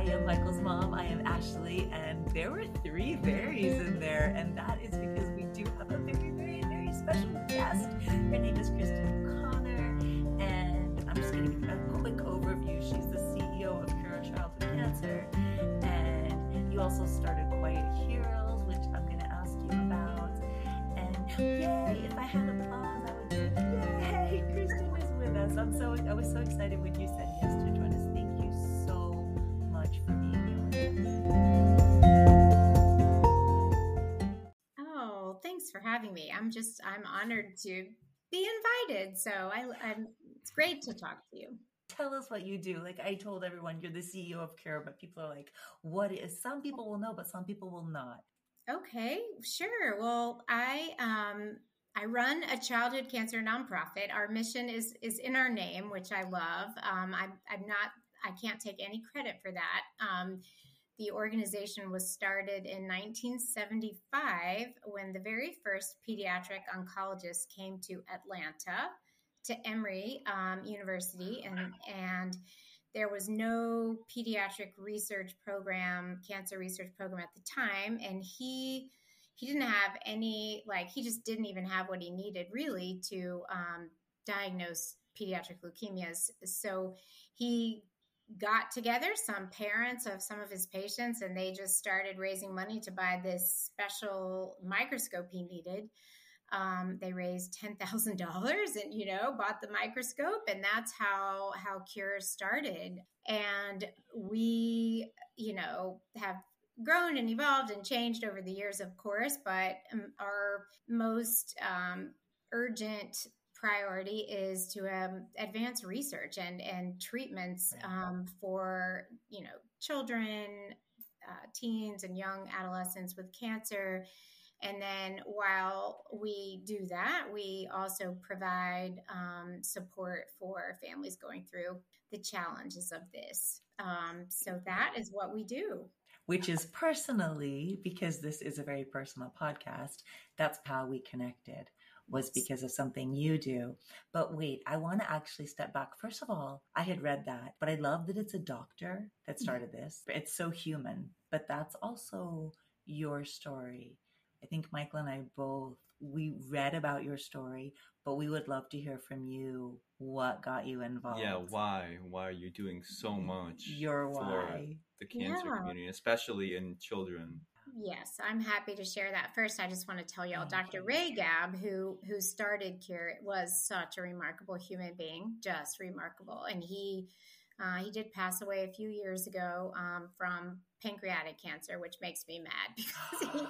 I am Michael's mom. I am Ashlee, and there were three berries in there, and that is because we do have a very, very, very special guest. Her name is Kristin Connor, and I'm just going to give a quick overview. She's the CEO of Cure Childhood Cancer, and you also started Quiet Heroes, which I'm going to ask you about. And yay! If I had applause, I would be yay! Kristin is with us. I'm so I was so excited when you said much for being here with us. Oh, thanks for having me. I'm just I'm honored to be invited. So I, I'm it's great to talk to you. Tell us what you do. Like I told everyone, you're the CEO of Cure, but people are like, "What is?" Some people will know, but some people will not. Okay, sure. Well, I um I run a childhood cancer nonprofit. Our mission is is in our name, which I love. Um, I'm I'm not I can't take any credit for that. Um, the organization was started in 1975 when the very first pediatric oncologist came to Atlanta to Emory um, University, and and there was no pediatric research program, cancer research program at the time, and he he didn't have any like he just didn't even have what he needed really to um, diagnose pediatric leukemias. So he got together some parents of some of his patients and they just started raising money to buy this special microscope he needed um, they raised ten thousand dollars and you know bought the microscope, and that's how how Cure started. And we, you know, have grown and evolved and changed over the years, of course. But um, our most um, urgent priority is to um, advance research and and treatments um, for you know children, uh, teens, and young adolescents with cancer and then while we do that, we also provide um, support for families going through the challenges of this. Um, so that is what we do. Which is personally, because this is a very personal podcast, that's how we connected was because of something you do. But wait, I want to actually step back. First of all, I had read that, but I love that it's a doctor that mm-hmm. started this. It's so human, but that's also your story. I think Michael and I both we read about your story, but we would love to hear from you what got you involved. Yeah, why? Why are you doing so much your why. the cancer yeah. community, especially in children? Yes, I'm happy to share that. First, I just want to tell y'all, Dr. Ragab, who who started Cure, was such a remarkable human being, just remarkable, and he uh, he did pass away a few years ago um, from pancreatic cancer, which makes me mad because he,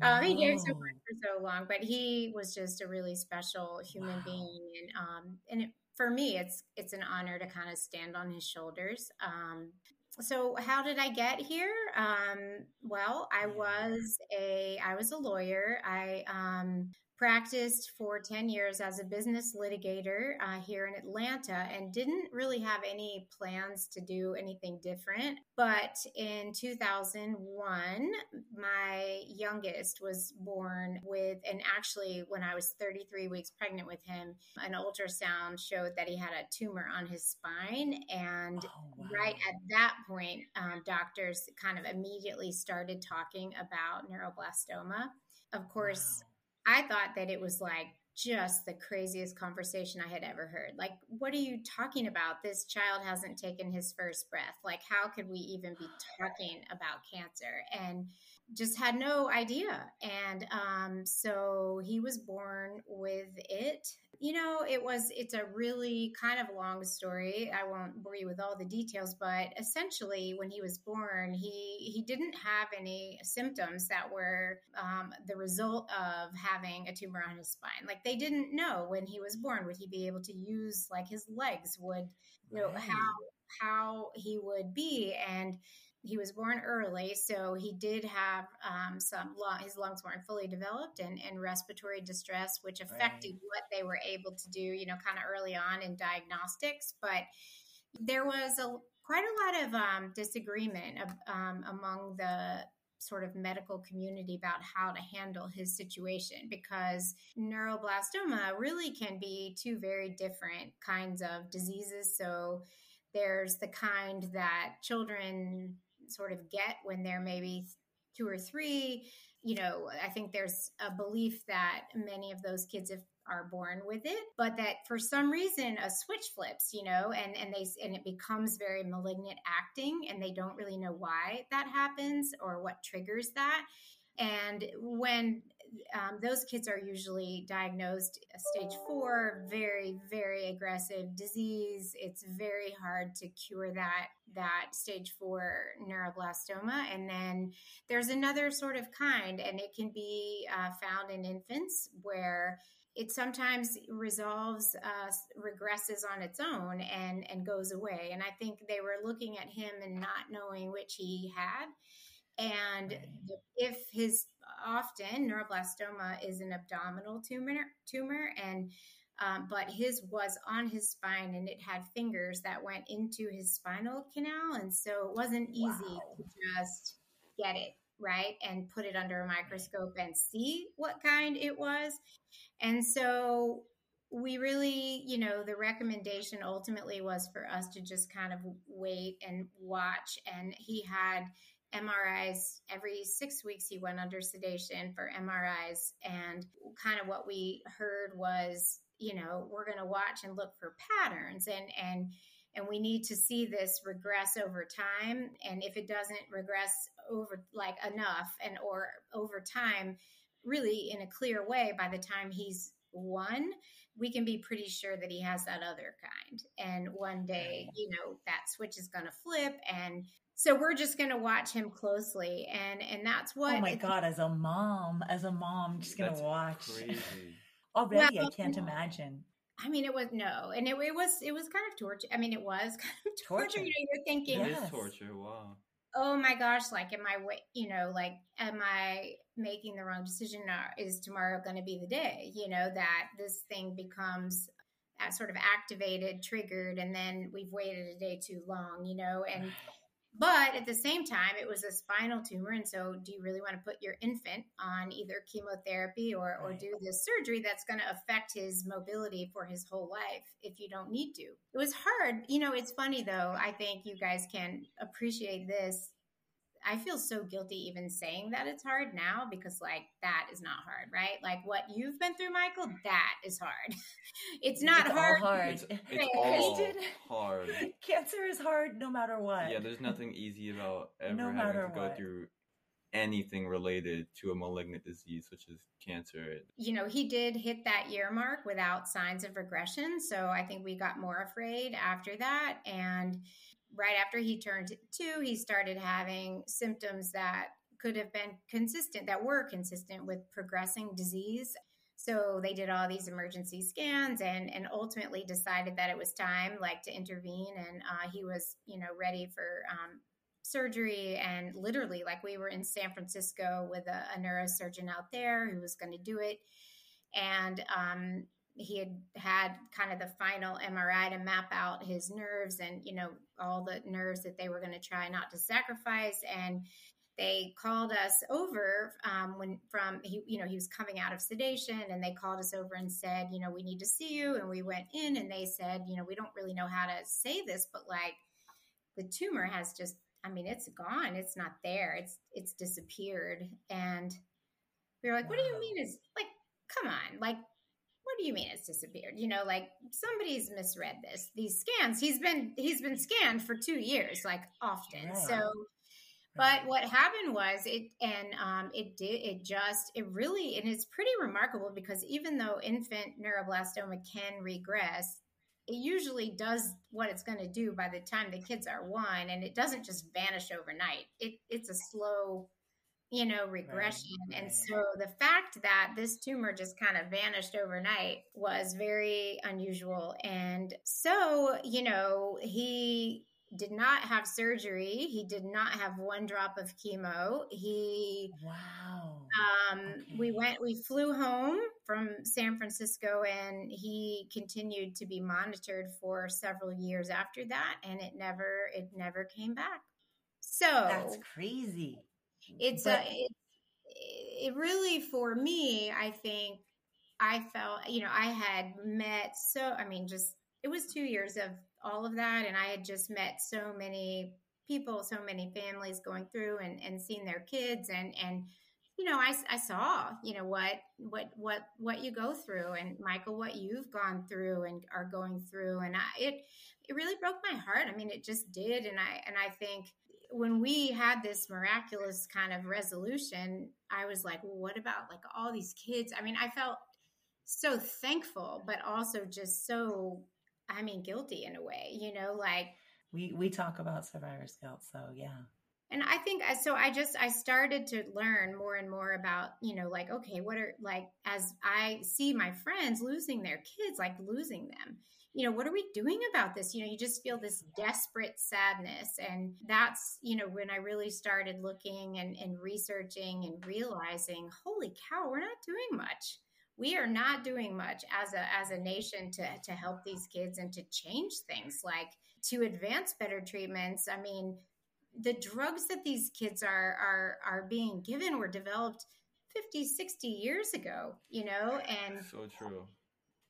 no. um, he gave so much for so long. But he was just a really special human wow. being, and um, and it, for me, it's it's an honor to kind of stand on his shoulders. Um, so how did I get here? Um, well, I was a I was a lawyer. I um, practiced for 10 years as a business litigator uh, here in Atlanta and didn't really have any plans to do anything different. But in 2001, my youngest was born with, and actually, when I was 33 weeks pregnant with him, an ultrasound showed that he had a tumor on his spine. And oh, wow. right at that point, um, doctors kind of immediately started talking about neuroblastoma. Of course, wow I thought that it was like just the craziest conversation I had ever heard. Like, what are you talking about? This child hasn't taken his first breath. Like, how could we even be talking about cancer? And just had no idea. And um, so he was born with it you know, it was, it's a really kind of long story. I won't bore you with all the details, but essentially when he was born, he, he didn't have any symptoms that were um, the result of having a tumor on his spine. Like they didn't know when he was born, would he be able to use like his legs? Would, you know, right. how, how he would be. And he was born early, so he did have um, some lung, his lungs weren't fully developed and, and respiratory distress, which affected right. what they were able to do, you know, kind of early on in diagnostics. But there was a quite a lot of um, disagreement of, um, among the sort of medical community about how to handle his situation because neuroblastoma really can be two very different kinds of diseases. So there's the kind that children sort of get when they're maybe two or three. You know, I think there's a belief that many of those kids have are born with it but that for some reason a switch flips you know and and they and it becomes very malignant acting and they don't really know why that happens or what triggers that and when um, those kids are usually diagnosed stage four, very, very aggressive disease. It's very hard to cure that that stage four neuroblastoma. And then there's another sort of kind, and it can be uh, found in infants where it sometimes resolves uh, regresses on its own and and goes away and i think they were looking at him and not knowing which he had and if his often neuroblastoma is an abdominal tumor, tumor, and um, but his was on his spine and it had fingers that went into his spinal canal, and so it wasn't easy wow. to just get it right and put it under a microscope and see what kind it was. And so we really, you know, the recommendation ultimately was for us to just kind of wait and watch. And he had MRIs every six weeks. He went under sedation for MRIs. And kind of what we heard was, you know, we're going to watch and look for patterns and, and, and we need to see this regress over time. And if it doesn't regress over like enough and or over time, really in a clear way, by the time he's one, we can be pretty sure that he has that other kind. And one day, you know, that switch is going to flip and so we're just going to watch him closely and and that's what oh my god as a mom as a mom just going to watch. already well, i can't imagine. I mean it was no and it, it, was it was kind of torture i mean it was kind of torture, torture. you know you're thinking it yes. is torture wow. Oh my gosh like am i you know like am i making the wrong decision? Or is tomorrow going to be the day you know that this thing becomes uh, sort of activated triggered and then we've waited a day too long you know and but at the same time, it was a spinal tumor. And so, do you really want to put your infant on either chemotherapy or, or do this surgery that's going to affect his mobility for his whole life if you don't need to? It was hard. You know, it's funny though. I think you guys can appreciate this I feel so guilty even saying that it's hard now because like that is not hard, right? Like what you've been through, Michael, that is hard. it's not it's hard. hard. It's, it's all hard. Cancer is hard no matter what. Yeah, there's nothing easy about ever no having to go through anything related to a malignant disease which is cancer. You know, he did hit that year mark without signs of regression, so I think we got more afraid after that and right after he turned two, he started having symptoms that could have been consistent, that were consistent with progressing disease. So they did all these emergency scans and and ultimately decided that it was time, like, to intervene. And uh, he was, you know, ready for um, surgery. And literally, like, we were in San Francisco with a, a neurosurgeon out there who was going to do it. And um, he had had kind of the final MRI to map out his nerves and you know all the nerves that they were going to try not to sacrifice. And they called us over um, when from he you know he was coming out of sedation and they called us over and said you know we need to see you. And we went in and they said you know we don't really know how to say this but like the tumor has just i mean it's gone. It's not there. It's it's disappeared. And we were like wow. what do you mean is like come on. Like what do you mean it's disappeared? You know like somebody's misread this these scans. He's been he's been scanned for two years like often. Yeah. so but what happened was it and um, it did it just it really and it's pretty remarkable because even though infant neuroblastoma can regress it usually does what it's going to do by the time the kids are one and it doesn't just vanish overnight. It it's a slow you know, regression. Right. And so the fact that this tumor just kind of vanished overnight was very unusual. And so, you know, he did not have surgery. He did not have one drop of chemo. He wow. Um, okay. We went. We flew home from San Francisco, and he continued to be monitored for several years after that, and it never it never came back. So that's crazy Mm-hmm. it's uh, but, a it, it really for me i think i felt you know i had met so i mean just it was two years of all of that. And I had just met so many people, so many families going through and, and seeing their kids and, and, you know, I, I saw, you know, what, what, what, what you go through and Michael, what you've gone through and are going through. And I, it, it really broke my heart. I mean, it just did. And I, and I think when we had this miraculous kind of resolution, I was like, well, what about like all these kids? I mean, I felt so thankful, but also just so, I mean, guilty in a way, you know, like we we talk about survivor's guilt, so yeah. And I think uh, so. I just I started to learn more and more about you know like okay, what are like as I see my friends losing their kids, like losing them. You know, what are we doing about this? You know, you just feel this desperate sadness. And that's, you know, when I really started looking and, and researching and realizing, holy cow, we're not doing much we are not doing much as a as a nation to to help these kids and to change things like to advance better treatments i mean the drugs that these kids are are are being given were developed 50 60 years ago you know and so true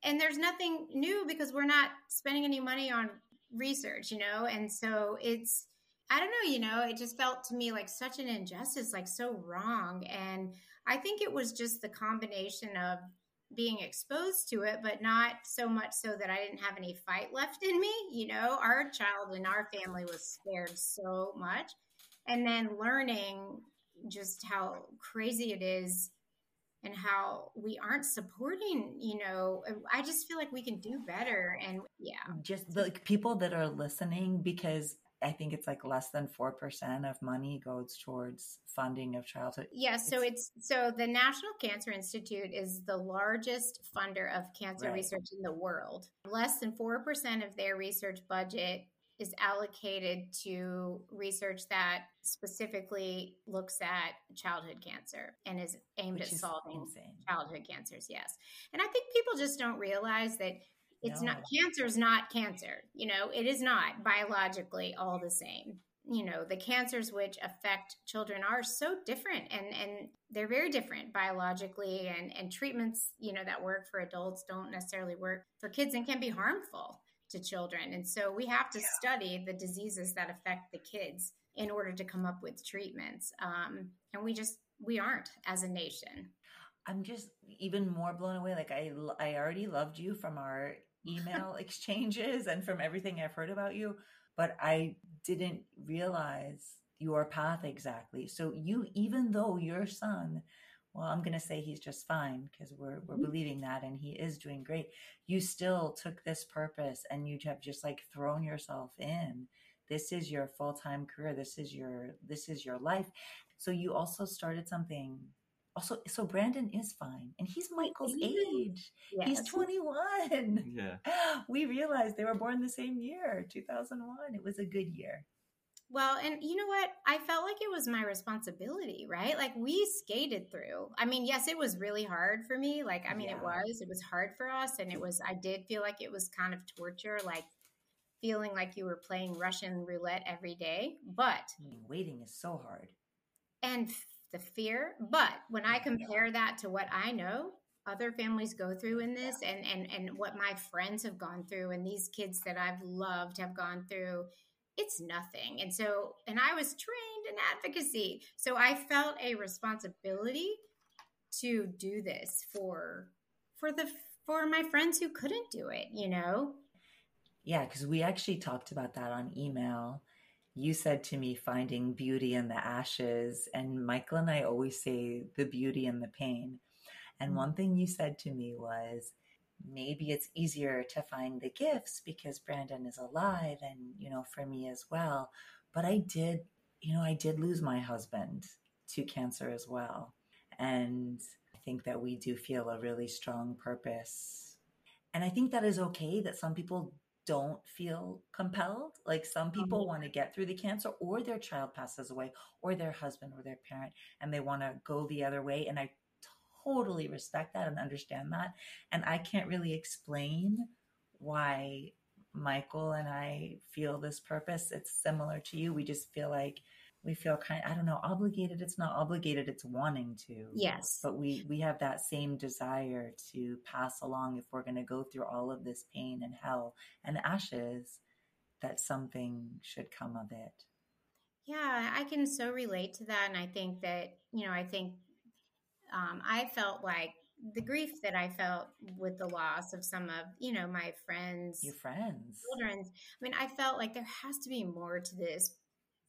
and there's nothing new because we're not spending any money on research you know and so it's i don't know you know it just felt to me like such an injustice like so wrong and I think it was just the combination of being exposed to it, but not so much so that I didn't have any fight left in me. You know, our child and our family was scared so much. And then learning just how crazy it is and how we aren't supporting, you know, I just feel like we can do better. And yeah. Just like people that are listening, because I think it's like less than 4% of money goes towards funding of childhood. Yeah, so it's, it's so the National Cancer Institute is the largest funder of cancer right. research in the world. Less than 4% of their research budget is allocated to research that specifically looks at childhood cancer and is aimed Which at solving insane. childhood cancers. Yes. And I think people just don't realize that it's no. not cancer is not cancer. You know, it is not biologically all the same. You know, the cancers which affect children are so different and and they're very different biologically and and treatments, you know, that work for adults don't necessarily work for kids and can be harmful to children. And so we have to yeah. study the diseases that affect the kids in order to come up with treatments. Um, and we just we aren't as a nation. I'm just even more blown away. Like I, I already loved you from our email exchanges and from everything I've heard about you, but I didn't realize your path exactly. So you, even though your son, well, I'm going to say he's just fine because we're, we're mm-hmm. believing that and he is doing great. You still took this purpose and you have just like thrown yourself in. This is your full-time career. This is your, this is your life. So you also started something also so brandon is fine and he's michael's age yes. he's 21 yeah we realized they were born the same year 2001 it was a good year well and you know what? I felt like it was my responsibility right? Like we skated through. I mean yes it was really hard for me. Like i mean yeah. it was it was hard for us and it was i did feel like it was kind of torture like feeling like you were playing russian roulette every day but waiting is so hard. And the fear. But when I compare that to what I know other families go through in this and, and, and what my friends have gone through and these kids that I've loved have gone through, it's nothing. And so, and I was trained in advocacy. So I felt a responsibility to do this for, for the, for my friends who couldn't do it, you know? Yeah, because we actually talked about that on email you said to me finding beauty in the ashes and michael and i always say the beauty in the pain and mm-hmm. one thing you said to me was maybe it's easier to find the gifts because brandon is alive and you know for me as well but i did you know i did lose my husband to cancer as well and i think that we do feel a really strong purpose and i think that is okay that some people don't feel compelled. Like some people mm-hmm. want to get through the cancer or their child passes away or their husband or their parent and they want to go the other way. And I totally respect that and understand that. And I can't really explain why Michael and I feel this purpose. It's similar to you. We just feel like we feel kind of, I don't know, obligated. It's not obligated. It's wanting to. Yes. But we, we have that same desire to pass along if we're going to go through all of this pain and hell and ashes that something should come of it. Yeah, I can so relate to that. And I think that, you know, I think um, I felt like the grief that I felt with the loss of some of, you know, my friends, your friends, children's. I mean, I felt like there has to be more to this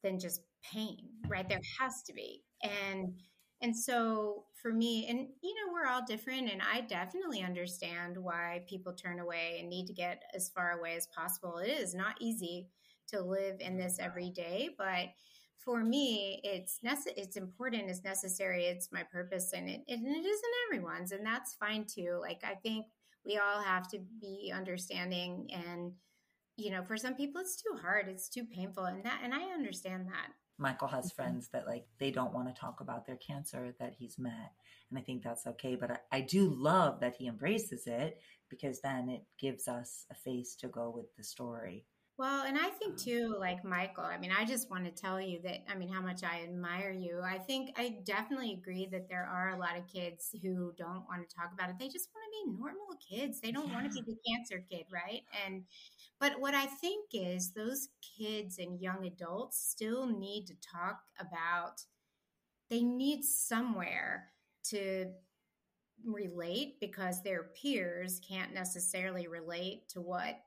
than just pain, right? There has to be. And, and so for me, and you know, we're all different, and I definitely understand why people turn away and need to get as far away as possible. It is not easy to live in this every day, but for me, it's nece- it's important, it's necessary, it's my purpose, and it, and it isn't everyone's, and that's fine too. Like I think we all have to be understanding, and you know, for some people, it's too hard, it's too painful, and that, and I understand that. Michael has mm-hmm. friends that like they don't want to talk about their cancer that he's met. And I think that's okay. But I, I, do love that he embraces it because then it gives us a face to go with the story. Well, and I think uh-huh. too, like Michael, I mean, I just want to tell you that, I mean, how much I admire you. I think I definitely agree that there are a lot of kids who don't want to talk about it. They just want to be normal kids. They don't yeah. want to be the cancer kid, right? And, but what I think is those kids and young adults still need to talk about, they need somewhere to relate because their peers can't necessarily relate to what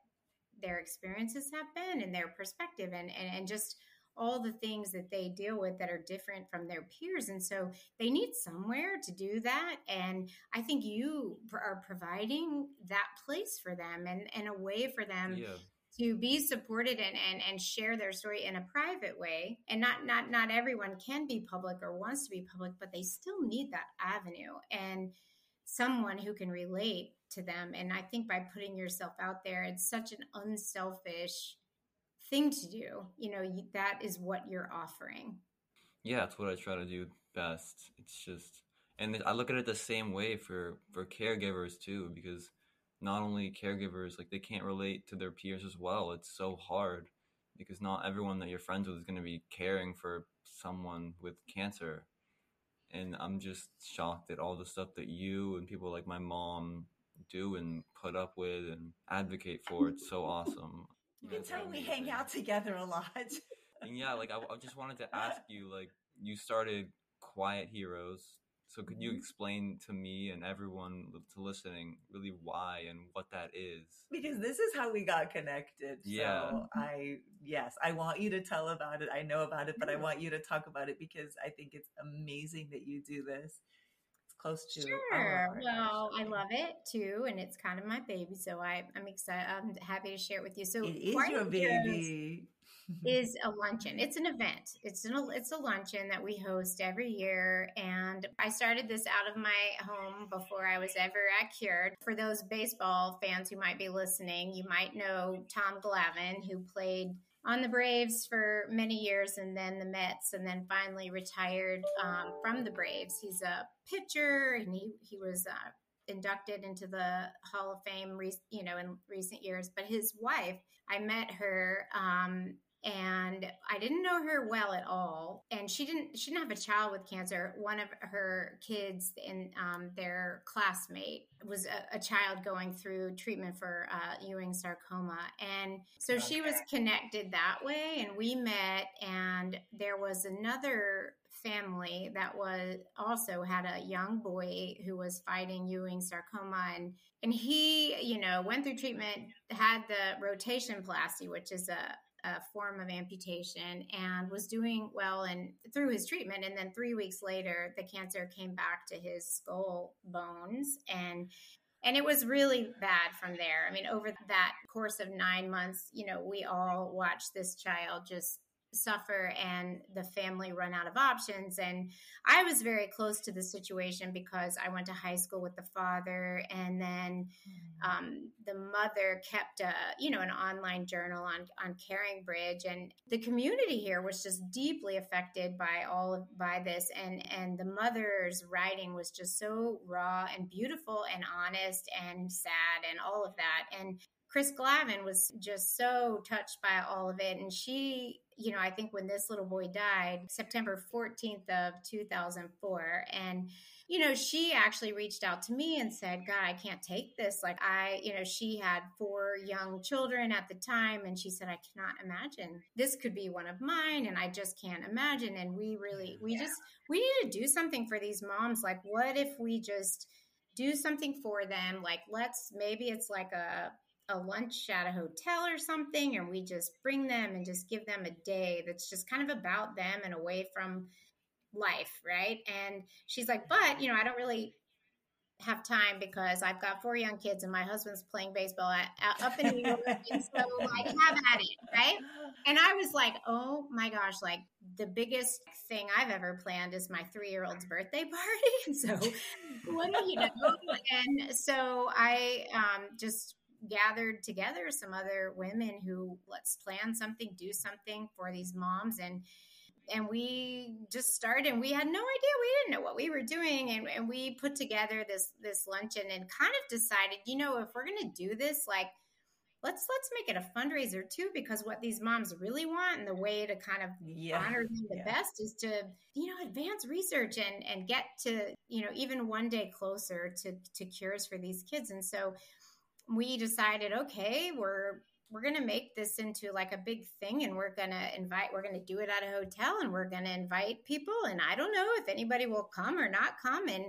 their experiences have been and their perspective and, and, and just all the things that they deal with that are different from their peers. And so they need somewhere to do that. And I think you are providing that place for them and, and a way for them yeah to be supported and, and and share their story in a private way and not not not everyone can be public or wants to be public but they still need that avenue and someone who can relate to them. And I think by putting yourself out there, it's such an unselfish thing to do. You know, you, that is what you're offering. Yeah, that's what I try to do best. It's just, and I look at it the same way for for caregivers too, because not only caregivers like they can't relate to their peers as well. It's so hard because not everyone that you're friends with is going to be caring for someone with cancer. And I'm just shocked at all the stuff that you and people like my mom do and put up with and advocate for. It's so awesome. You can tell we hang out together a lot. and yeah, like I, I, just wanted to ask you, like you started Quiet Heroes. So could you mm-hmm. explain to me and everyone to listening really why and what that is? Because this is how we got connected. Yeah. So I yes, I want you to tell about it. I know about it, but I want you to talk about it because I think it's amazing that you do this It's close to. Sure. Well, I love it too, and it's kind of my baby, so I, I'm excited. I'm happy to share it with you. So it is your baby. Is a luncheon. It's an event. It's an it's a luncheon that we host every year, and I started this out of my home before I was ever at Cured. For those baseball fans who might be listening, you might know Tom Glavine, who played on the Braves for many years and then the Mets and then finally retired um, from the Braves. He's a pitcher and he, he was uh, inducted into the Hall of Fame, you know, in recent years. But his wife, I met her um, and I didn't know her well at all. And she didn't she didn't have a child with cancer. One of her kids and um, their classmate was a, a, child going through treatment for uh, Ewing sarcoma, and so okay. she was connected that way. And we met, and there was another family that was also had a young boy who was fighting Ewing sarcoma and and he you know went through treatment had the rotationplasty which is a a form of amputation and was doing well and through his treatment and then 3 weeks later the cancer came back to his skull bones and and it was really bad from there. I mean, over that course of 9 months, you know, we all watched this child just suffer and the family run out of options and i was very close to the situation because i went to high school with the father and then mm. um, the mother kept a you know an online journal on on CaringBridge and the community here was just deeply affected by all of by this and and the mother's writing was just so raw and beautiful and honest and sad and all of that and Chris Glavine was just so touched by all of it. And she you know, I think when this little boy died, September 14th of 2004, and you know, she actually reached out to me and said, God, I can't take this. Like, I, you know, she had four young children at the time, and she said, I cannot imagine this could be one of mine, and I just can't imagine. And we really, mm, we yeah. just, we need to do something for these moms. Like, what if we just do something for them? Like, let's maybe it's like a, a lunch at a hotel or something, and we just bring them and just give them a day that's just kind of about them and away from life, right? And she's like, but, you know, I don't really have time because I've got four young kids and my husband's playing baseball at, at, up in New York. and so, like, have at it, right? And I was like, oh my gosh, like the biggest thing I've ever planned is my three year old's birthday party. And so, what do you know? And so I um, just gathered together some other women who let's plan something, do something for these moms. And and we just started and we had no idea we didn't know what we were doing and, and we put together this this luncheon and kind of decided you know if we're going to do this like let's let's make it a fundraiser too because what these moms really want and the way to kind of yeah. honor them the yeah. best is to you know advance research and and get to you know even one day closer to to cures for these kids and so we decided okay we're we're going to make this into like a big thing and we're going to invite we're going to do it at a hotel and we're going to invite people. And i don't know if anybody will come or not come and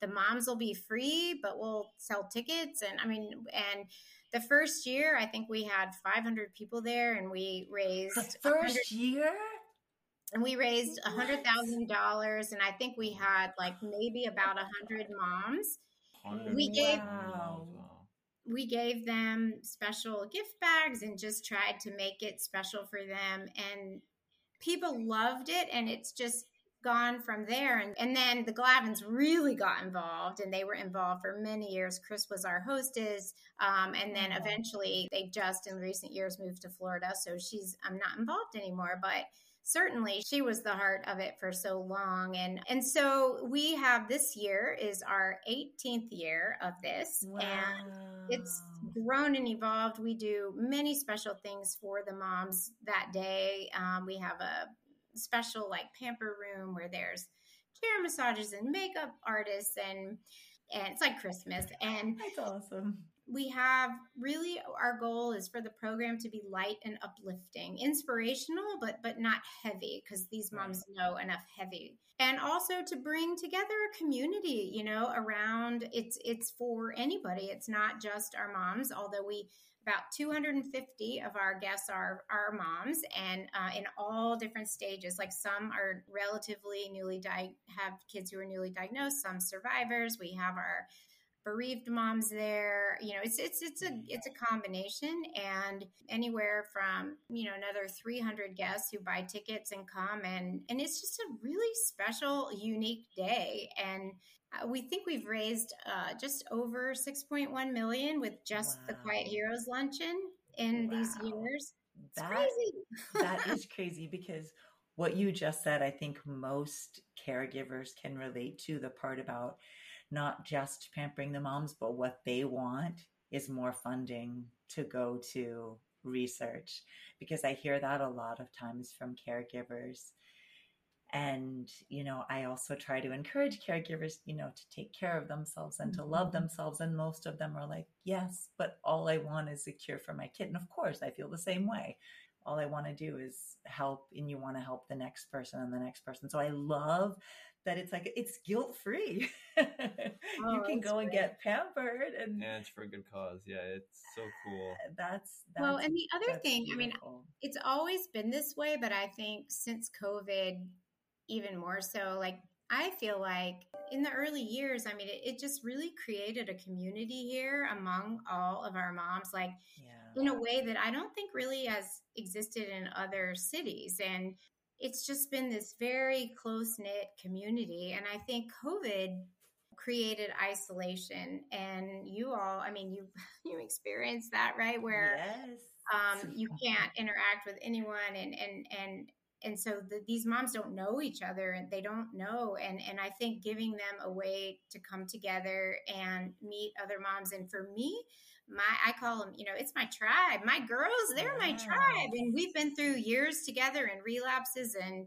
the moms will be free but we'll sell tickets. And i mean and the first year i think we had 500 people there and we raised the first year? And we raised a hundred thousand dollars and i think we had like maybe about a hundred moms. We gave wow we gave them special gift bags and just tried to make it special for them and people loved it and it's just gone from there. And, and then the Glavines really got involved and they were involved for many years. Chris was our hostess um, and then eventually they just in recent years moved to florida so she's i'm not involved anymore but certainly she was the heart of it for so long and and so we have this year is our 18th year of this wow. and it's grown and evolved. We do many special things for the moms that day. Um, we have a special like pamper room where there's chair massages and makeup artists and and it's like christmas and that's awesome we have really our goal is for the program to be light and uplifting inspirational but but not heavy because these moms know enough heavy. And also to bring together a community you know around it's it's for anybody. It's not just our moms although we about 250 of our guests are our moms and uh, in all different stages. Like some are relatively newly di- have kids who are newly diagnosed some survivors. We have our bereaved moms there you know it's it's it's a it's a combination and anywhere from you know another 300 guests who buy tickets and come and and it's just a really special unique day and uh, we think we've raised uh, just over 6.1 million with just wow. the quiet heroes luncheon in wow. these years it's that, crazy that is crazy because what you just said i think most caregivers can relate to the part about not just pampering the moms, but what they want is more funding to go to research because I hear that a lot of times from caregivers. And, you know, I also try to encourage caregivers, you know, to take care of themselves and to love mm-hmm. themselves. And most of them are like, yes, but all I want is a cure for my kid. And of course, I feel the same way. All I want to do is help, and you want to help the next person and the next person. So I love that it's like it's guilt free. Oh, you can go great. and get pampered, and yeah, it's for a good cause. Yeah, it's so cool. That's, that's well, and the other thing, beautiful. I mean, it's always been this way, but I think since COVID, even more so. Like I feel like in the early years, I mean, it, it, just really created a community here among all of our moms, like yeah. in a way that I don't think really has existed in other cities. And it's just been this very close knit community. And I think COVID created isolation and you all i mean you you experienced that right where yes. um, you can't interact with anyone and and and and so the, these moms don't know each other and they don't know and and i think giving them a way to come together and meet other moms and for me my I call them, you know, it's my tribe. My girls, they're my tribe. And we've been through years together and relapses and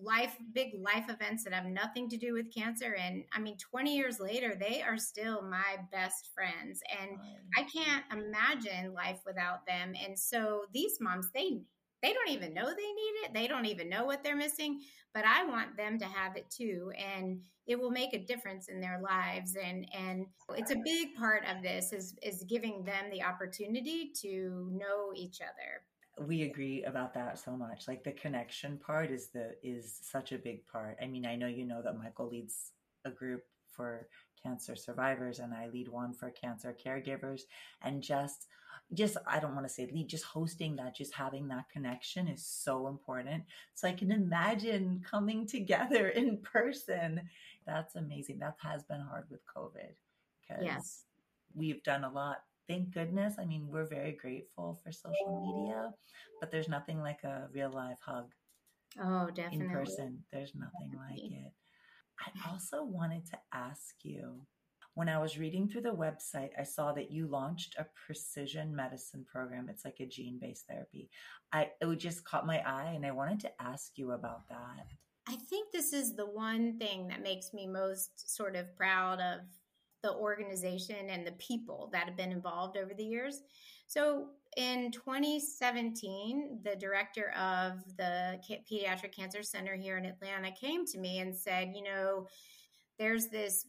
life big life events that have nothing to do with cancer and I mean 20 years later they are still my best friends and I can't imagine life without them. And so these moms they they don't even know they need it. They don't even know what they're missing, but I want them to have it too and it will make a difference in their lives and and it's a big part of this is is giving them the opportunity to know each other we agree about that so much like the connection part is the is such a big part i mean i know you know that michael leads a group for cancer survivors and i lead one for cancer caregivers and just just i don't want to say lead just hosting that just having that connection is so important so i can imagine coming together in person that's amazing. That has been hard with COVID because yes. we've done a lot. Thank goodness. I mean, we're very grateful for social media, but there's nothing like a real live hug. Oh, definitely. In person, there's nothing definitely. like it. I also wanted to ask you when I was reading through the website, I saw that you launched a precision medicine program. It's like a gene based therapy. I it just caught my eye and I wanted to ask you about that. I think this is the one thing that makes me most sort of proud of the organization and the people that have been involved over the years. So in 2017, the director of the Pediatric Cancer Center here in Atlanta came to me and said, you know, there's this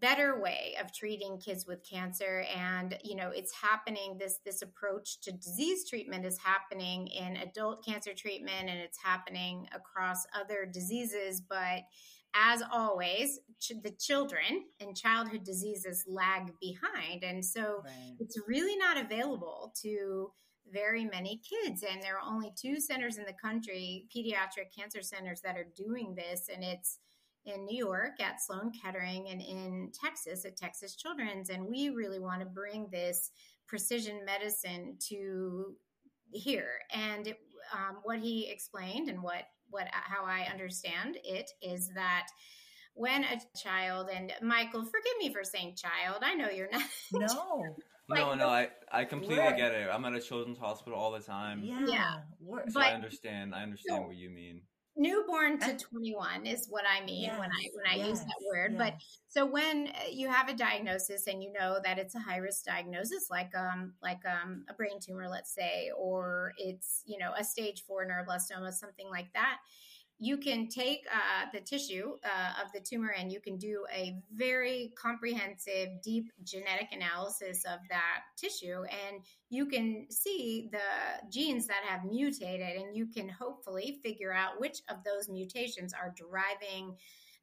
better way of treating kids with cancer. And you know it's happening this this approach to disease treatment is happening in adult cancer treatment and it's happening across other diseases. But as always ch- the children and childhood diseases lag behind. And so right. it's really not available to very many kids. And there are only two centers in the country pediatric cancer centers that are doing this. And it's in New York at Sloan Kettering and in Texas at Texas Children's. And we really want to bring this precision medicine to here. And it, um, what he explained and what, what, how I understand it is that when a child and Michael, forgive me for saying child. I know you're not. No. like, no, no, I, I completely get it. I'm at a children's hospital all the time. Yeah. yeah. So but, I understand. I understand so, what you mean newborn to 21 is what i mean yes, when i when i yes, use that word yes. but so when uh, you have a diagnosis and you know that it's a high risk diagnosis like um like um a brain tumor let's say or it's you know a stage 4 neuroblastoma something like that you can take uh, the tissue uh, of the tumor and you can do a very comprehensive, deep genetic analysis of that tissue. And you can see the genes that have mutated, and you can hopefully figure out which of those mutations are driving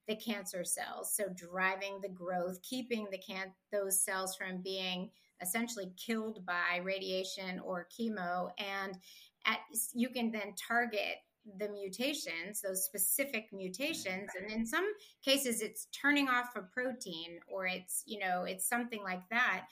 the cancer cells. So, driving the growth, keeping the can- those cells from being essentially killed by radiation or chemo. And at, you can then target the mutations, those specific mutations. And in some cases, it's turning off a protein or it's, you know, it's something like that.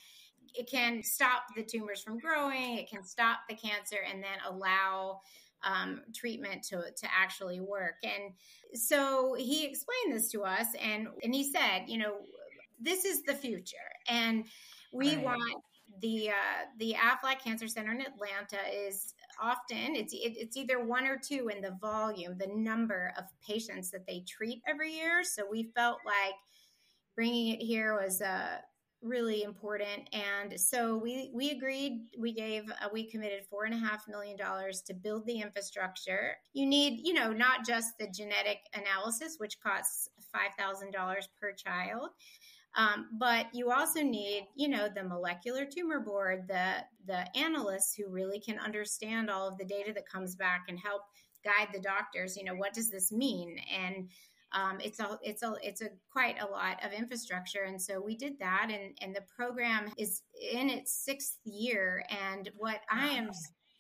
It can stop the tumors from growing, it can stop the cancer, and then allow um, treatment to, to actually work. And so he explained this to us, and, and he said, you know, this is the future. And we right. want the uh, the Aflac Cancer Center in Atlanta is often it's it, it's either one or two in the volume, the number of patients that they treat every year. So we felt like bringing it here was uh, really important, and so we we agreed. We gave uh, we committed four and a half million dollars to build the infrastructure. You need you know not just the genetic analysis, which costs five thousand dollars per child um, but you also need, you know, the molecular tumor board, the the analysts who really can understand all of the data that comes back and help guide the doctors. You know, what does this mean? And um, it's a it's a it's a quite a lot of infrastructure, and so we did that, and and the program is in its sixth year. And what I am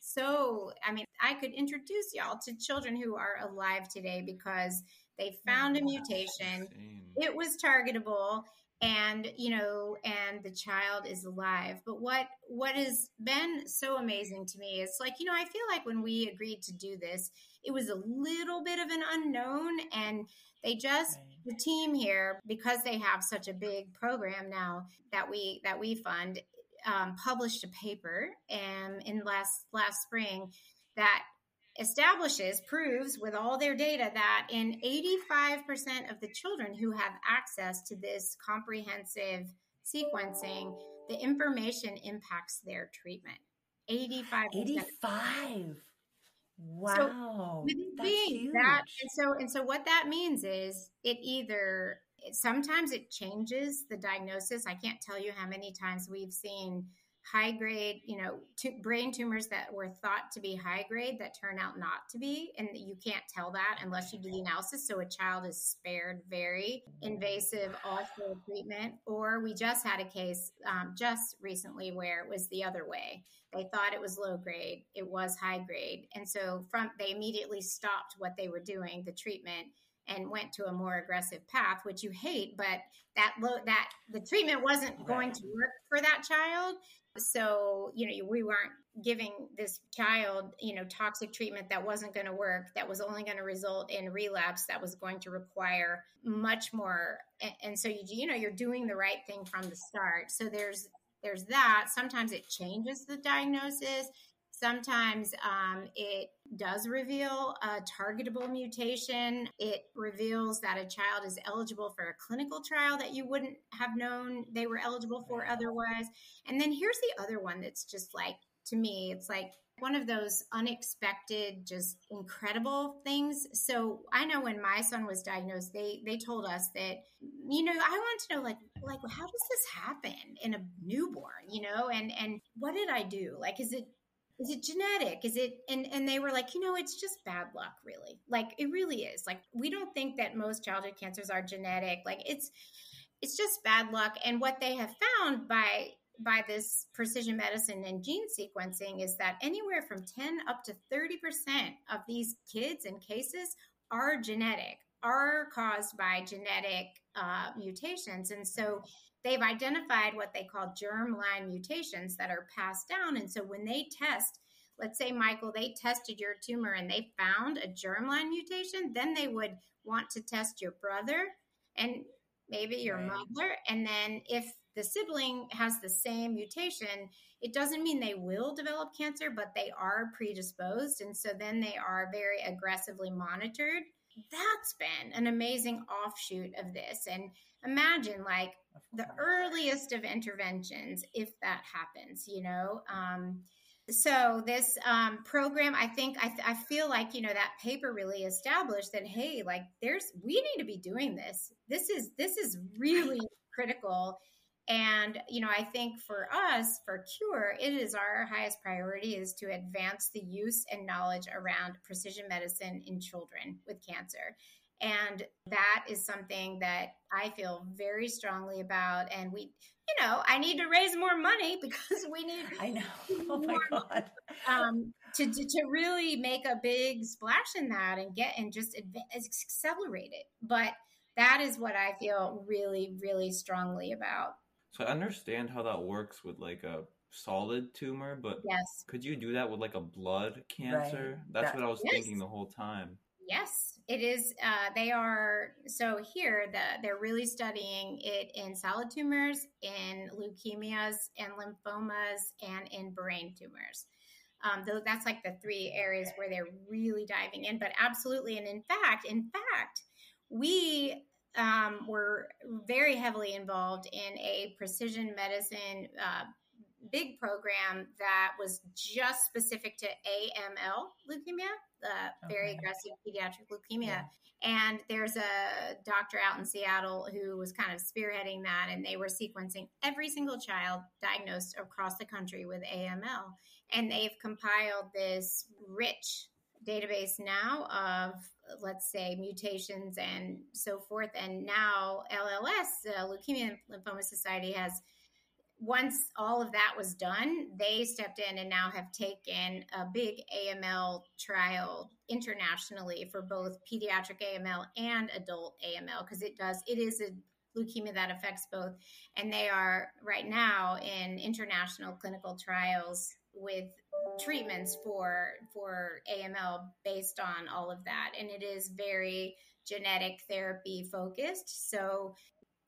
so, I mean, I could introduce y'all to children who are alive today because they found a mutation. It was targetable and you know and the child is alive. But what what has been so amazing to me is like you know i feel like when we agreed to do this it was a little bit of an unknown and they just the team here because they have such a big program now that we that we fund um, published a paper um, in last last spring that establishes proves with all their data that in 85% of the children who have access to this comprehensive sequencing the information impacts their treatment. 85 85 wow so That's huge. that and so and so what that means is it either sometimes it changes the diagnosis. I can't tell you how many times we've seen high grade, you know, t- brain tumors that were thought to be high grade that turn out not to be. And you can't tell that unless you do the analysis. So a child is spared very invasive off treatment. Or we just had a case um, just recently where it was the other way. They thought it was low grade, it was high grade. And so from they immediately stopped what they were doing, the treatment and went to a more aggressive path which you hate but that low that the treatment wasn't going to work for that child so, you know, we weren't giving this child, you know, toxic treatment that wasn't going to work, that was only going to result in relapse, that was going to require much more. And, so, you, you know, you're doing the right thing from the start. So there's there's that. Sometimes it changes the diagnosis. Sometimes um, it does reveal a targetable mutation. It reveals that a child is eligible for a clinical trial that you wouldn't have known they were eligible for otherwise. And then here's the other one that's just like, to me, it's like one of those unexpected, just incredible things. So I know when my son was diagnosed, they they told us that, you know, I want to know like like how does this happen in a newborn, you know, and and what did I do? Like, is it is it genetic? Is it and and they were like you know it's just bad luck really. Like it really is. Like we don't think that most childhood cancers are genetic. Like it's it's just bad luck. And what they have found by by this precision medicine and gene sequencing is that anywhere from 10 up to 30% of these kids and cases are genetic are caused by genetic uh, mutations. And so they've identified what they call germline mutations that are passed down. And so when they test, let's say, Michael, they tested your tumor and they found a germline mutation, then they would want to test your brother and maybe your right. mother. And then if the sibling has the same mutation, it doesn't mean they will develop cancer, but they are predisposed. And so then they are very aggressively monitored. That's been an amazing offshoot of this. And imagine like the earliest of interventions if that happens you know? Um, so this um, program i think I, th- I feel like you know that paper really established that hey like there's we need to be doing this. This is this is really critical and you know i think for us for cure it is our highest priority is to advance the use and knowledge around precision medicine in children with cancer and that is something that I feel very strongly about. And we, you know, I need to raise more money because we need. I know. Oh my God. Um, to, to, to really make a big splash in that and get and just accelerate it. But that is what I feel really, really strongly about. So I understand how that works with like a solid tumor, but yes, could you do that with like a blood cancer? Right. That's that, what I was yes. thinking the whole time. Yes, it is. Uh, they are so here. The, they're really studying it in solid tumors, in leukemias, and lymphomas, and in brain tumors. Um, though that's like the three areas where they're really diving in. But absolutely, and in fact, in fact, we um, were very heavily involved in a precision medicine uh, big program that was just specific to AML leukemia, the okay. very aggressive pediatric leukemia. Yeah. And there's a doctor out in Seattle who was kind of spearheading that, and they were sequencing every single child diagnosed across the country with AML. And they've compiled this rich database now of let's say mutations and so forth and now lls uh, leukemia and lymphoma society has once all of that was done, they stepped in and now have taken a big AML trial internationally for both pediatric AML and adult AML because it does, it is a leukemia that affects both. And they are right now in international clinical trials with treatments for for AML based on all of that and it is very genetic therapy focused so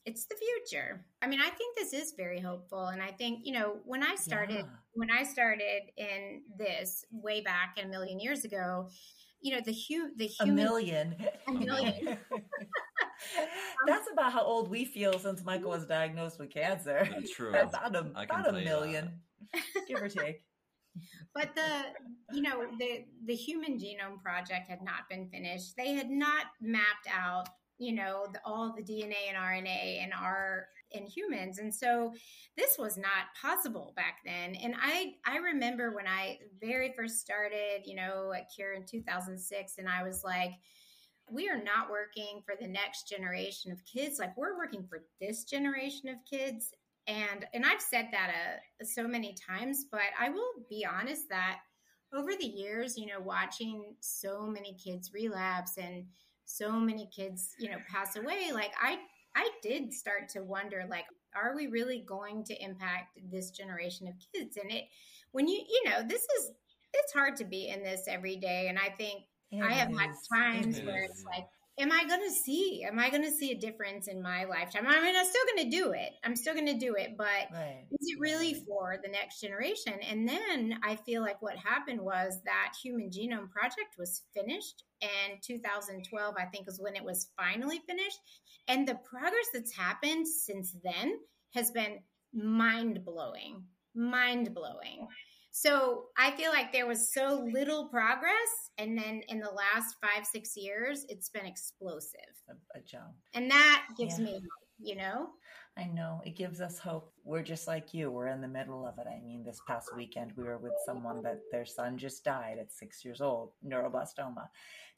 it's the future. I mean, I think this is very hopeful. And I think, you know, when I started, yeah. when I started in this way back a million years ago, you know, the, hu- the human. A million. A million. That's about how old we feel since Michael was diagnosed with cancer. That's true. about a, about a million, give or take. But the, you know, the the Human Genome Project had not been finished. They had not mapped out you know the, all the dna and rna in our in humans. And so this was not possible back then. And i i remember when i very first started you know at cure in 2006 and i was like we are not working for the next generation of kids. Like we're working for this generation of kids and and i've said that uh, so many times but i will be honest that over the years you know watching so many kids relapse and so many kids, you know, pass away, like I I did start to wonder like are we really going to impact this generation of kids? And it when you you know, this is it's hard to be in this every day and I think it I have had times it where is. it's like am I going to see? Am I going to see a difference in my lifetime? I mean, I'm still going to do it. I'm still going to do it, but right. is it really for the next generation? And then I feel like what happened was that Human Genome Project was finished, and 2012, I think, is when it was finally finished. And the progress that's happened since then has been mind blowing, mind blowing. So I feel like there was so little progress. And then in the last five, six years, it's been explosive. A, a jump. And that gives yeah. me, you know? I know it gives us hope. We're just like you. We're in the middle of it. I mean, this past weekend we were with someone that their son just died at six years old, neuroblastoma.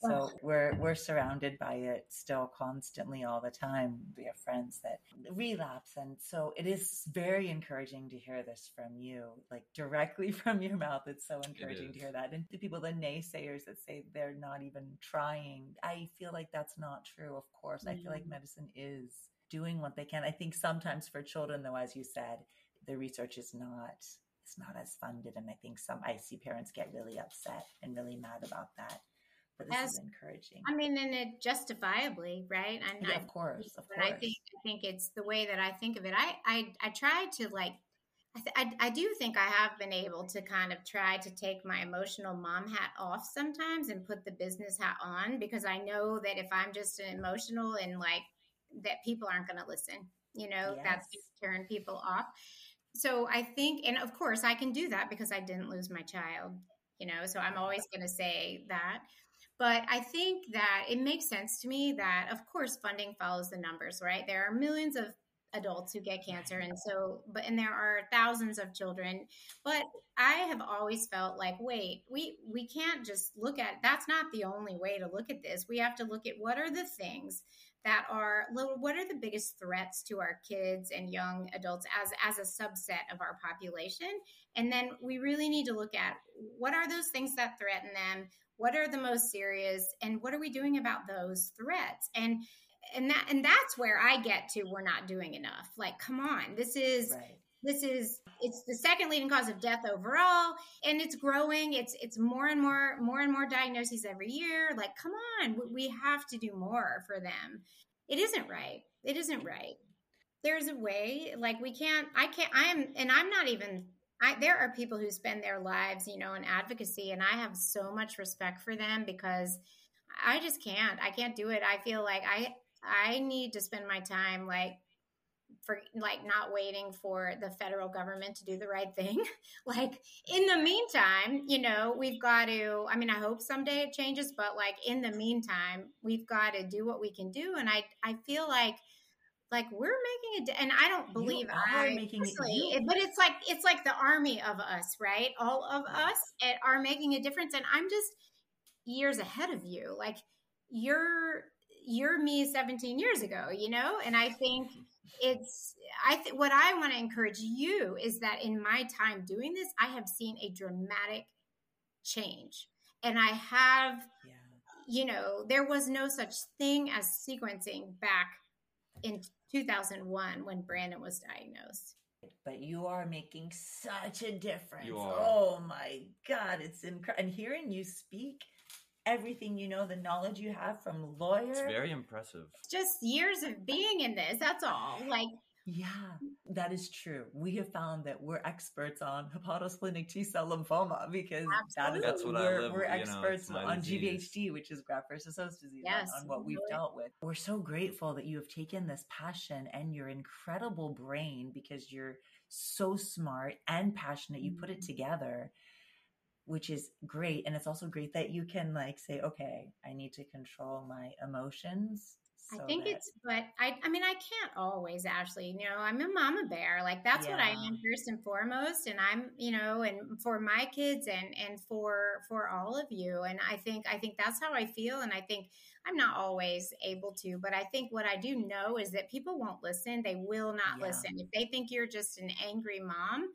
So we're we're surrounded by it still constantly all the time. We have friends that relapse, and so it is very encouraging to hear this from you, like directly from your mouth. It's so encouraging it to hear that. And the people, the naysayers that say they're not even trying, I feel like that's not true. Of course, mm-hmm. I feel like mm-hmm. medicine is doing what they can. I think sometimes for children, though, as you said, the research is not it's not as funded, and I think some I see parents get really upset and really mad about that. But this as, is encouraging. I mean, and it justifiably, right? And yeah, of course, of course. I think I think it's the way that I think of it. I I I try to like. I, th- I, I do think I have been able to kind of try to take my emotional mom hat off sometimes and put the business hat on because I know that if I'm just an emotional and like that people aren't going to listen. You know, yes. that's turn people off. So I think, and of course, I can do that because I didn't lose my child. You know, so I'm always going to say that. But I think that it makes sense to me that, of course, funding follows the numbers, right? There are millions of adults who get cancer and so but and there are thousands of children but i have always felt like wait we we can't just look at that's not the only way to look at this we have to look at what are the things that are what are the biggest threats to our kids and young adults as as a subset of our population? And then we really need to look at what are those things that threaten them? What are the most serious? And what are we doing about those threats? And and that and that's where i get to we're not doing enough. Like come on this is right. this is it's the second leading cause of death overall and it's growing. It's it's more and more more and more diagnoses every year. Like come on we have to do more for them. It isn't right. It isn't right. There's a way like we can't i can't i am and i'm not even I, there are people who spend their lives you know in advocacy and i have so much respect for them because i just can't. I can't do it. I feel like i i need to spend my time like for like not waiting for the federal government to do the right thing. like in the meantime, you know, we've got to I mean, I hope someday it changes, but like in the meantime, we've got to do what we can do and I I feel like like we're making it and I don't believe I'm making it, but it's like it's like the army of us, right? All of us eh, are making a difference and I'm just years ahead of you. Like you're you're me 17 years ago, you know? And I think it's I think what I want to encourage you is that in my time doing this, I have seen a dramatic change. And I have yeah. you know, there was no such thing as sequencing back in 2001 when Brandon was diagnosed. But you are making such a difference. Oh my God, it's incredible. And hearing you speak everything you know, the knowledge you have from lawyer. It's very impressive. Just years of being in this. That's all. Like yeah, that is true. We have found that we're experts on hepatosplenic T cell lymphoma because that is That's what we're, live we're with, you know, experts on disease. GVHD, which is graft versus host disease, on- Yes, on, what we've really. dealt with. We're so grateful that you have taken this passion and your incredible brain because you're so smart and passionate. You put it Mm-hmm. together, which is great. And it's also great that you can like say, okay, I need to control my emotions. I think that- it's, but I, I mean, I can't always, Ashlee. You know, I'm a mama bear. Like that's what I am first and foremost, and I'm, you know, and for my kids and and for for all of you. And I think I think that's how I feel. And I think I'm not always able to, but I think what I do know is that people won't listen. They will not Yeah. listen if they think you're just an angry mom,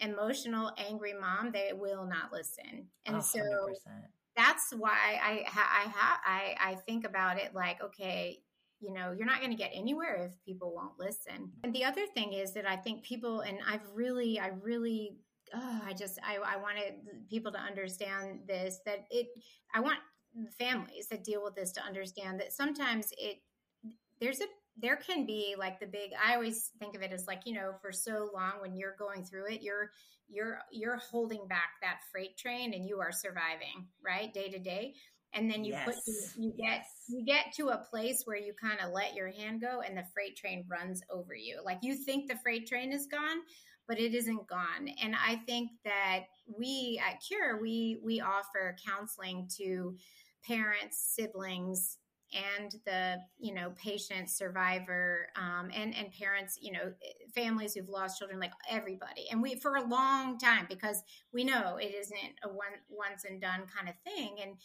emotional angry mom. They will not listen. And oh, so hundred percent. that's why I ha- I ha- I I think about it like okay, you know, you're not going to get anywhere if people won't listen. And the other thing is that I think people and I've really I really oh, I just I I wanted people to understand this that it I want families that deal with this to understand that sometimes it there's a there can be like the big i always think of it as like you know for so long when you're going through it you're you're you're holding back that freight train and you are surviving right day to day. And then you put you, you get Yes. you get to a place where you kind of let your hand go and the freight train runs over you. Like you think the freight train is gone but it isn't gone. And i think that we at cure we we offer counseling to parents siblings and the you know patient survivor um, and and parents you know families who've lost children like everybody. And we for a long time because we know it isn't a one once and done kind of thing. And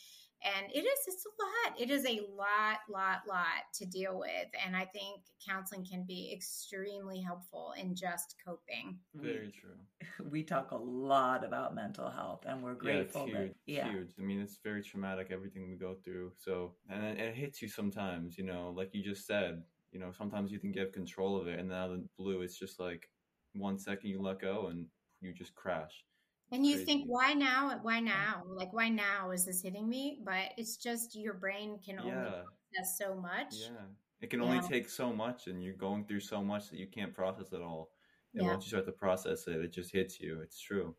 and it is it's a lot it is a lot lot lot to deal with and i think counseling can be extremely helpful in just coping mm-hmm. Very true. we talk a lot about mental health and we're grateful yeah, it's huge. yeah huge. I mean, it's very traumatic everything we go through. So, and it, it hits you sometimes. You know, like you just said. You know, sometimes you think you have control of it, and then out of the blue, it's just like one second you let go and you just crash. And you Crazy. think, why now? Why now? Like, why now is this hitting me? But it's just your brain can only Yeah, process so much. yeah. It can only Yeah. take so much, and you're going through so much that you can't process it all. And Yeah. once you start to process it, it just hits you. It's true.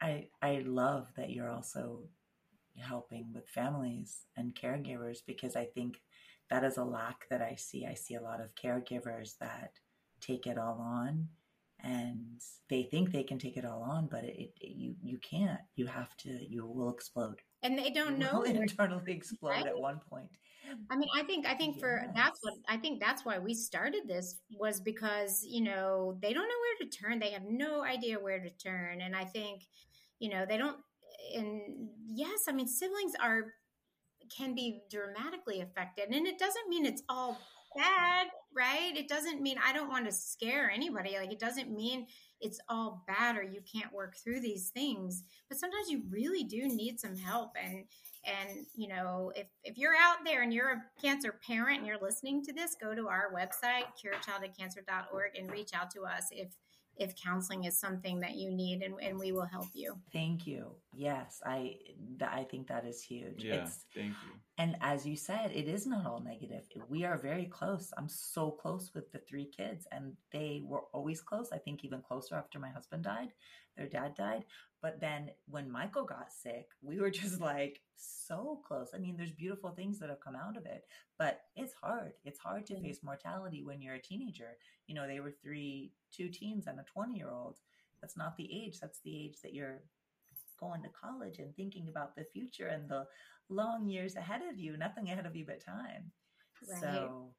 I I love that you're also helping with families and caregivers because I think that is a lack that I see. I see a lot of caregivers that take it all on and they think they can take it all on, but it, it you you can't. You have to. You will explode. And they don't you know. will internally explode Right? at one point. I mean, I think, I think for that's what I think that's why we started this was because you know they don't know where to turn. They have no idea where to turn, and I think you know they don't. And yes, I mean siblings are can be dramatically affected, and it doesn't mean it's all bad, right? It doesn't mean I don't want to scare anybody. Like it doesn't mean it's all bad or you can't work through these things. But sometimes you really do need some help, and and you know if if you're out there and you're a cancer parent and you're listening to this go to our website curechildhoodcancer.org and reach out to us if if counseling is something that you need and, and we will help you Thank you. Yes, I th- I think that is huge. Yeah. It's Thank you. And as you said, it is not all negative. We are very close. I'm so close with the three kids, and they were always close. I think even closer after my husband died, their dad died. But then when Michael got sick, we were just like so close. I mean, there's beautiful things that have come out of it, but it's hard. It's hard to Mhm. face mortality when you're a teenager. You know, they were three, two teens and a 20 year old. That's not the age. That's the age that you're going to college and thinking about the future and the long years ahead of you, nothing ahead of you but time. Right. So,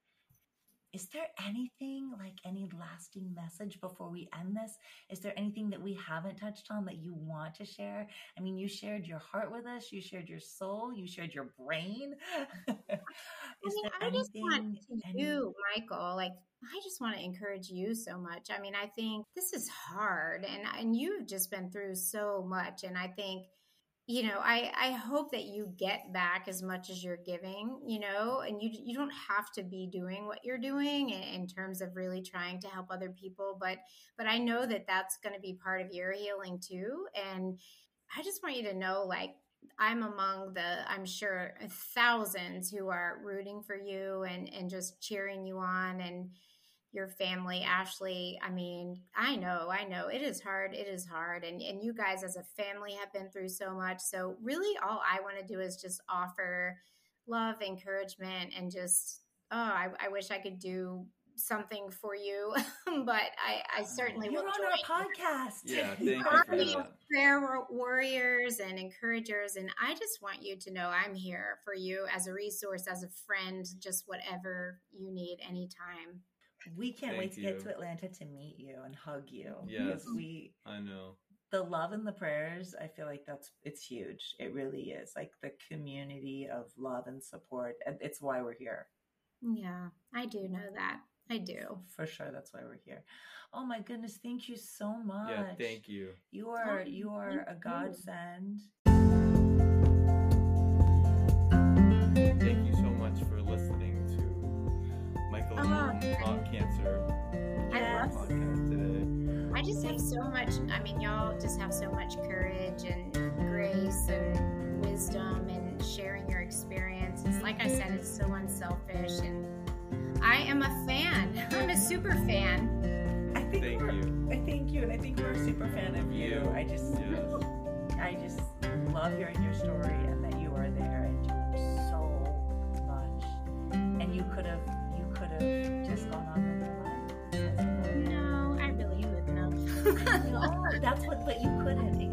is there anything like any lasting message before we end this? Is there anything that we haven't touched on that you want to share? I mean, you shared your heart with us, you shared your soul, you shared your brain. is I mean, there I just want to any- you, Michael, like I just want to encourage you so much. I mean, I think this is hard and and you've just been through so much and I think you know, I I hope that you get back as much as you're giving, you know, and you you don't have to be doing what you're doing in, in terms of really trying to help other people, but but I know that that's going to be part of your healing too and I just want you to know like I'm among the, I'm sure, thousands who are rooting for you and, and just cheering you on and your family, Ashlee. I mean, I know, I know it is hard. It is hard. And, and you guys as a family have been through so much. So, really, all I want to do is just offer love, encouragement, and just, oh, I, I wish I could do something for you, but I, I certainly You're will on join our podcast. Yeah, thank you for that. prayer warriors and encouragers, and I just want you to know I'm here for you as a resource, as a friend, just whatever you need anytime. We can't Thank wait to get to Atlanta to meet you and hug you. Yes. We I know. the love and the prayers, I feel like that's it's huge. It really is. Like the community of love and support. And it's why we're here. Yeah, I do know that. I do. For sure that's why we're here. Oh my goodness, thank you so much. Yeah, thank you. You are you are thank a you. godsend. Cancer I Yes. love podcast today. I just have so much. I mean, y'all just have so much courage and grace and wisdom and sharing your experiences. Like I said, it's so unselfish, and I am a fan. I'm a super fan. I think Thank we're, you. I thank you, and I think we're a super fan of you. You. I just, Yes. I just love hearing your story and that you are there and doing so much. And you could have, gone on with your life. No, I really wouldn't have. no, that's what, but you couldn't.